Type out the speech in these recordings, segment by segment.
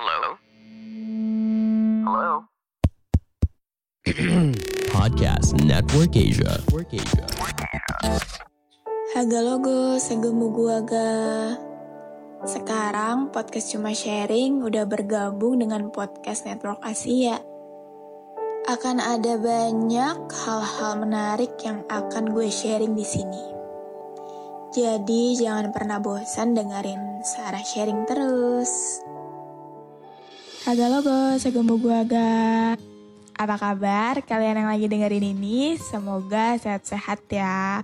Hello? Hello? Podcast Network Asia. Network Asia. Haga logo, segemu gua ga. Sekarang podcast cuma sharing udah bergabung dengan podcast Network Asia. Akan ada banyak hal-hal menarik yang akan gue sharing di sini. Jadi jangan pernah bosan dengerin Sarah sharing terus. Haga logo, segemu gua ga. Apa kabar kalian yang lagi dengerin ini? Semoga sehat-sehat ya.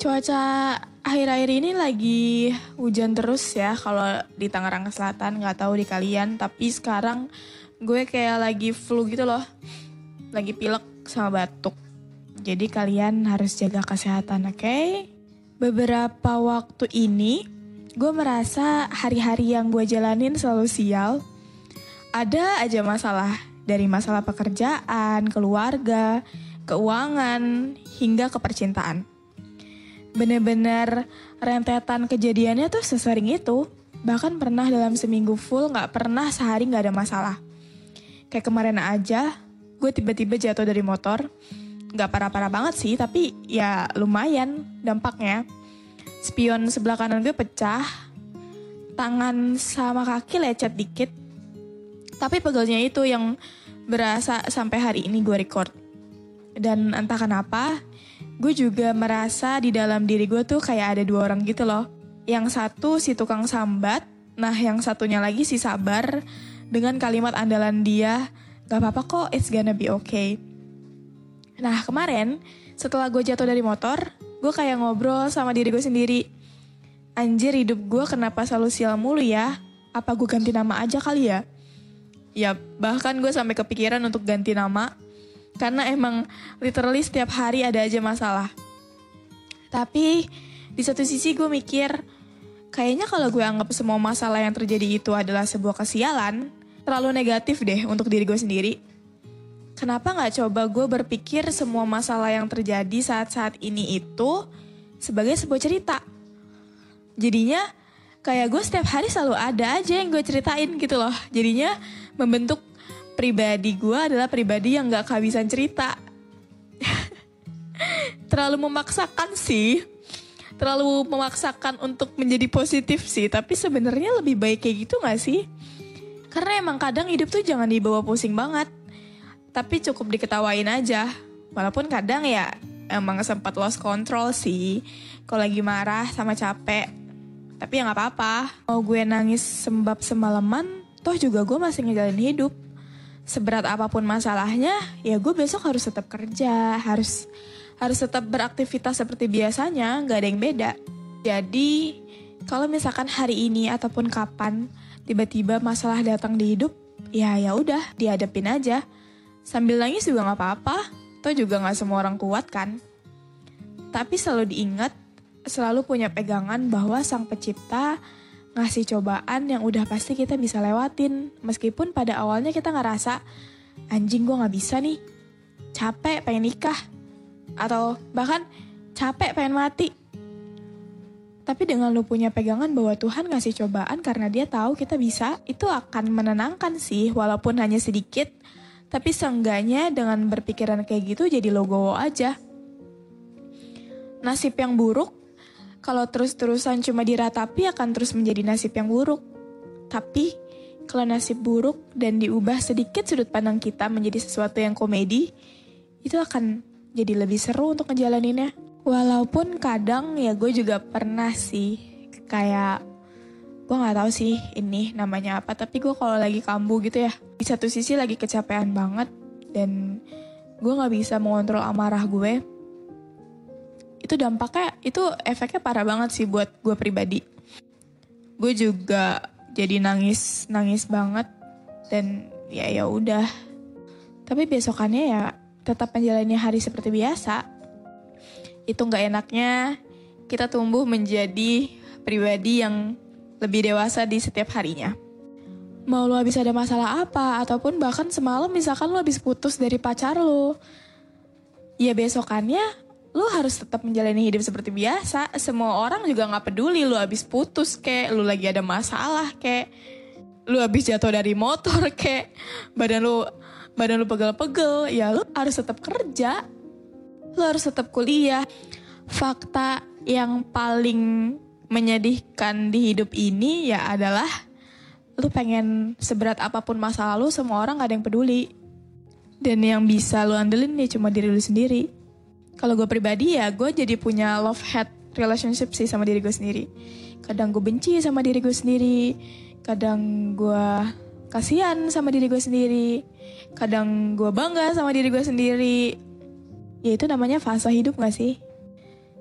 Cuaca akhir-akhir ini lagi hujan terus ya kalau di Tangerang Selatan nggak tahu di kalian tapi sekarang gue kayak lagi flu gitu loh lagi pilek sama batuk jadi kalian harus jaga kesehatan oke okay? beberapa waktu ini gue merasa hari-hari yang gue jalanin selalu sial ada aja masalah dari masalah pekerjaan keluarga keuangan hingga kepercintaan bener-bener rentetan kejadiannya tuh sesering itu. Bahkan pernah dalam seminggu full gak pernah sehari gak ada masalah. Kayak kemarin aja, gue tiba-tiba jatuh dari motor. Gak parah-parah banget sih, tapi ya lumayan dampaknya. Spion sebelah kanan gue pecah, tangan sama kaki lecet dikit. Tapi pegelnya itu yang berasa sampai hari ini gue record. Dan entah kenapa, gue juga merasa di dalam diri gue tuh kayak ada dua orang gitu loh. Yang satu si tukang sambat, nah yang satunya lagi si sabar dengan kalimat andalan dia, gak apa-apa kok, it's gonna be okay. Nah kemarin setelah gue jatuh dari motor, gue kayak ngobrol sama diri gue sendiri. Anjir hidup gue kenapa selalu sial mulu ya? Apa gue ganti nama aja kali ya? Ya bahkan gue sampai kepikiran untuk ganti nama karena emang literally setiap hari ada aja masalah. Tapi di satu sisi gue mikir, kayaknya kalau gue anggap semua masalah yang terjadi itu adalah sebuah kesialan, terlalu negatif deh untuk diri gue sendiri. Kenapa gak coba gue berpikir semua masalah yang terjadi saat-saat ini itu sebagai sebuah cerita? Jadinya kayak gue setiap hari selalu ada aja yang gue ceritain gitu loh. Jadinya membentuk pribadi gue adalah pribadi yang gak kehabisan cerita. Terlalu memaksakan sih. Terlalu memaksakan untuk menjadi positif sih. Tapi sebenarnya lebih baik kayak gitu gak sih? Karena emang kadang hidup tuh jangan dibawa pusing banget. Tapi cukup diketawain aja. Walaupun kadang ya emang sempat lost control sih. Kalau lagi marah sama capek. Tapi ya gak apa-apa. Mau gue nangis sembab semalaman, toh juga gue masih ngejalanin hidup seberat apa pun masalahnya, ya gue besok harus tetap kerja, harus harus tetap beraktivitas seperti biasanya, nggak ada yang beda. Jadi kalau misalkan hari ini ataupun kapan tiba-tiba masalah datang di hidup, ya ya udah dihadapin aja. Sambil nangis juga nggak apa-apa, toh juga nggak semua orang kuat kan. Tapi selalu diingat, selalu punya pegangan bahwa sang pencipta ngasih cobaan yang udah pasti kita bisa lewatin. Meskipun pada awalnya kita ngerasa, anjing gue gak bisa nih, capek pengen nikah. Atau bahkan capek pengen mati. Tapi dengan lu punya pegangan bahwa Tuhan ngasih cobaan karena dia tahu kita bisa, itu akan menenangkan sih, walaupun hanya sedikit. Tapi seenggaknya dengan berpikiran kayak gitu jadi logowo aja. Nasib yang buruk kalau terus-terusan cuma diratapi akan terus menjadi nasib yang buruk. Tapi kalau nasib buruk dan diubah sedikit sudut pandang kita menjadi sesuatu yang komedi, itu akan jadi lebih seru untuk ngejalaninnya. Walaupun kadang ya gue juga pernah sih kayak gue nggak tahu sih ini namanya apa tapi gue kalau lagi kambuh gitu ya di satu sisi lagi kecapean banget dan gue nggak bisa mengontrol amarah gue itu dampaknya itu efeknya parah banget sih buat gue pribadi. Gue juga jadi nangis nangis banget. Dan ya ya udah. Tapi besokannya ya tetap menjalani hari seperti biasa. Itu nggak enaknya kita tumbuh menjadi pribadi yang lebih dewasa di setiap harinya. Mau lo habis ada masalah apa ataupun bahkan semalam misalkan lo habis putus dari pacar lo ya besokannya lu harus tetap menjalani hidup seperti biasa. Semua orang juga nggak peduli lu habis putus kayak, lu lagi ada masalah kayak, lu habis jatuh dari motor kayak, badan lu badan lu pegel-pegel, ya lu harus tetap kerja. Lu harus tetap kuliah. Fakta yang paling menyedihkan di hidup ini ya adalah lu pengen seberat apa pun masalah lu, semua orang gak ada yang peduli. Dan yang bisa lu andelin ya cuma diri lu sendiri kalau gue pribadi ya gue jadi punya love hate relationship sih sama diri gue sendiri. Kadang gue benci sama diri gue sendiri kadang gue kasihan sama diri gue sendiri kadang gue bangga sama diri gue sendiri. Ya itu namanya fase hidup gak sih?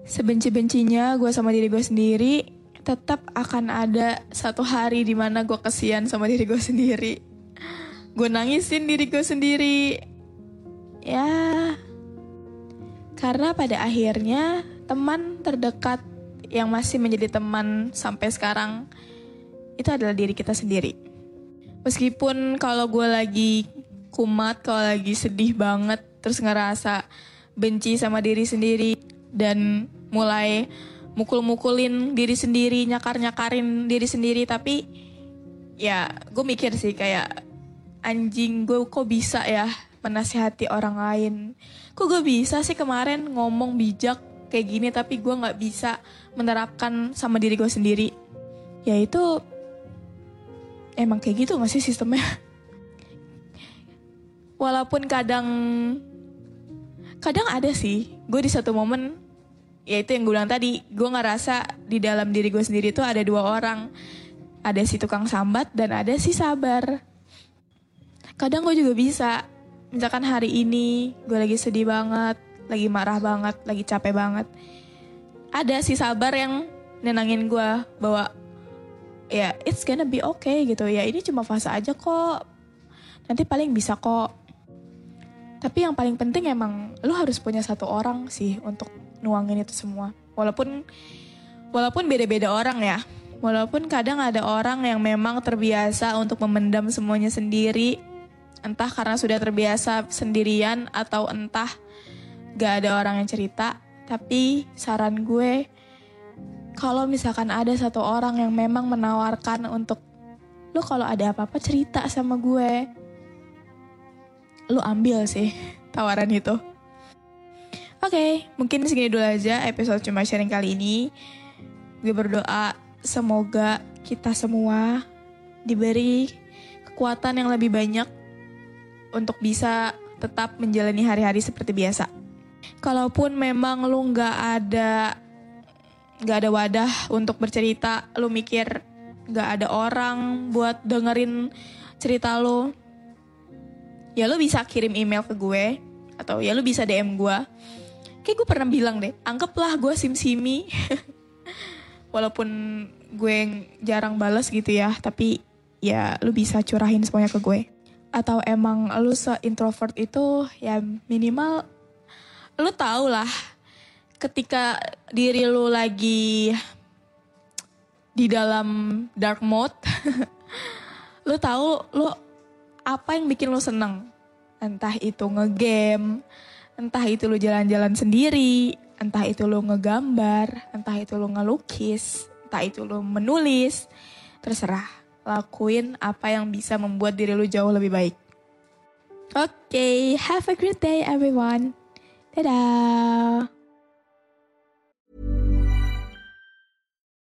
Sebenci-bencinya gue sama diri gue sendiri tetap akan ada satu hari di mana gue kasihan sama diri gue sendiri. Gue nangisin diri gue sendiri. Ya karena pada akhirnya teman terdekat yang masih menjadi teman sampai sekarang itu adalah diri kita sendiri. Meskipun kalau gue lagi kumat, kalau lagi sedih banget, terus ngerasa benci sama diri sendiri dan mulai mukul-mukulin diri sendiri, nyakar-nyakarin diri sendiri, tapi ya gue mikir sih kayak anjing gue kok bisa ya menasihati orang lain. Kok gue bisa sih kemarin ngomong bijak kayak gini tapi gue gak bisa menerapkan sama diri gue sendiri. Ya itu emang kayak gitu gak sih sistemnya? Walaupun kadang kadang ada sih gue di satu momen ya itu yang gue bilang tadi gue ngerasa di dalam diri gue sendiri tuh ada dua orang ada si tukang sambat dan ada si sabar kadang gue juga bisa misalkan hari ini gue lagi sedih banget, lagi marah banget, lagi capek banget. Ada si sabar yang nenangin gue bahwa ya it's gonna be okay gitu. Ya ini cuma fase aja kok. Nanti paling bisa kok. Tapi yang paling penting emang lu harus punya satu orang sih untuk nuangin itu semua. Walaupun walaupun beda-beda orang ya. Walaupun kadang ada orang yang memang terbiasa untuk memendam semuanya sendiri entah karena sudah terbiasa sendirian atau entah gak ada orang yang cerita tapi saran gue kalau misalkan ada satu orang yang memang menawarkan untuk lu kalau ada apa-apa cerita sama gue lu ambil sih tawaran itu Oke, okay, mungkin segini dulu aja episode cuma sharing kali ini. Gue berdoa semoga kita semua diberi kekuatan yang lebih banyak untuk bisa tetap menjalani hari-hari seperti biasa. Kalaupun memang lu nggak ada nggak ada wadah untuk bercerita, lu mikir nggak ada orang buat dengerin cerita lu, ya lu bisa kirim email ke gue atau ya lu bisa DM gue. Kayak gue pernah bilang deh, anggaplah gue sim-simi. Walaupun gue jarang balas gitu ya, tapi ya lu bisa curahin semuanya ke gue atau emang lu se introvert itu ya minimal lu tau lah ketika diri lu lagi di dalam dark mode lu tahu lu apa yang bikin lu seneng. Entah itu ngegame entah itu lu jalan-jalan sendiri entah itu lu ngegambar entah itu lu ngelukis entah itu lu menulis terserah lakuin apa yang bisa membuat diri lu jauh lebih baik. Oke, okay, have a great day everyone. Dadah.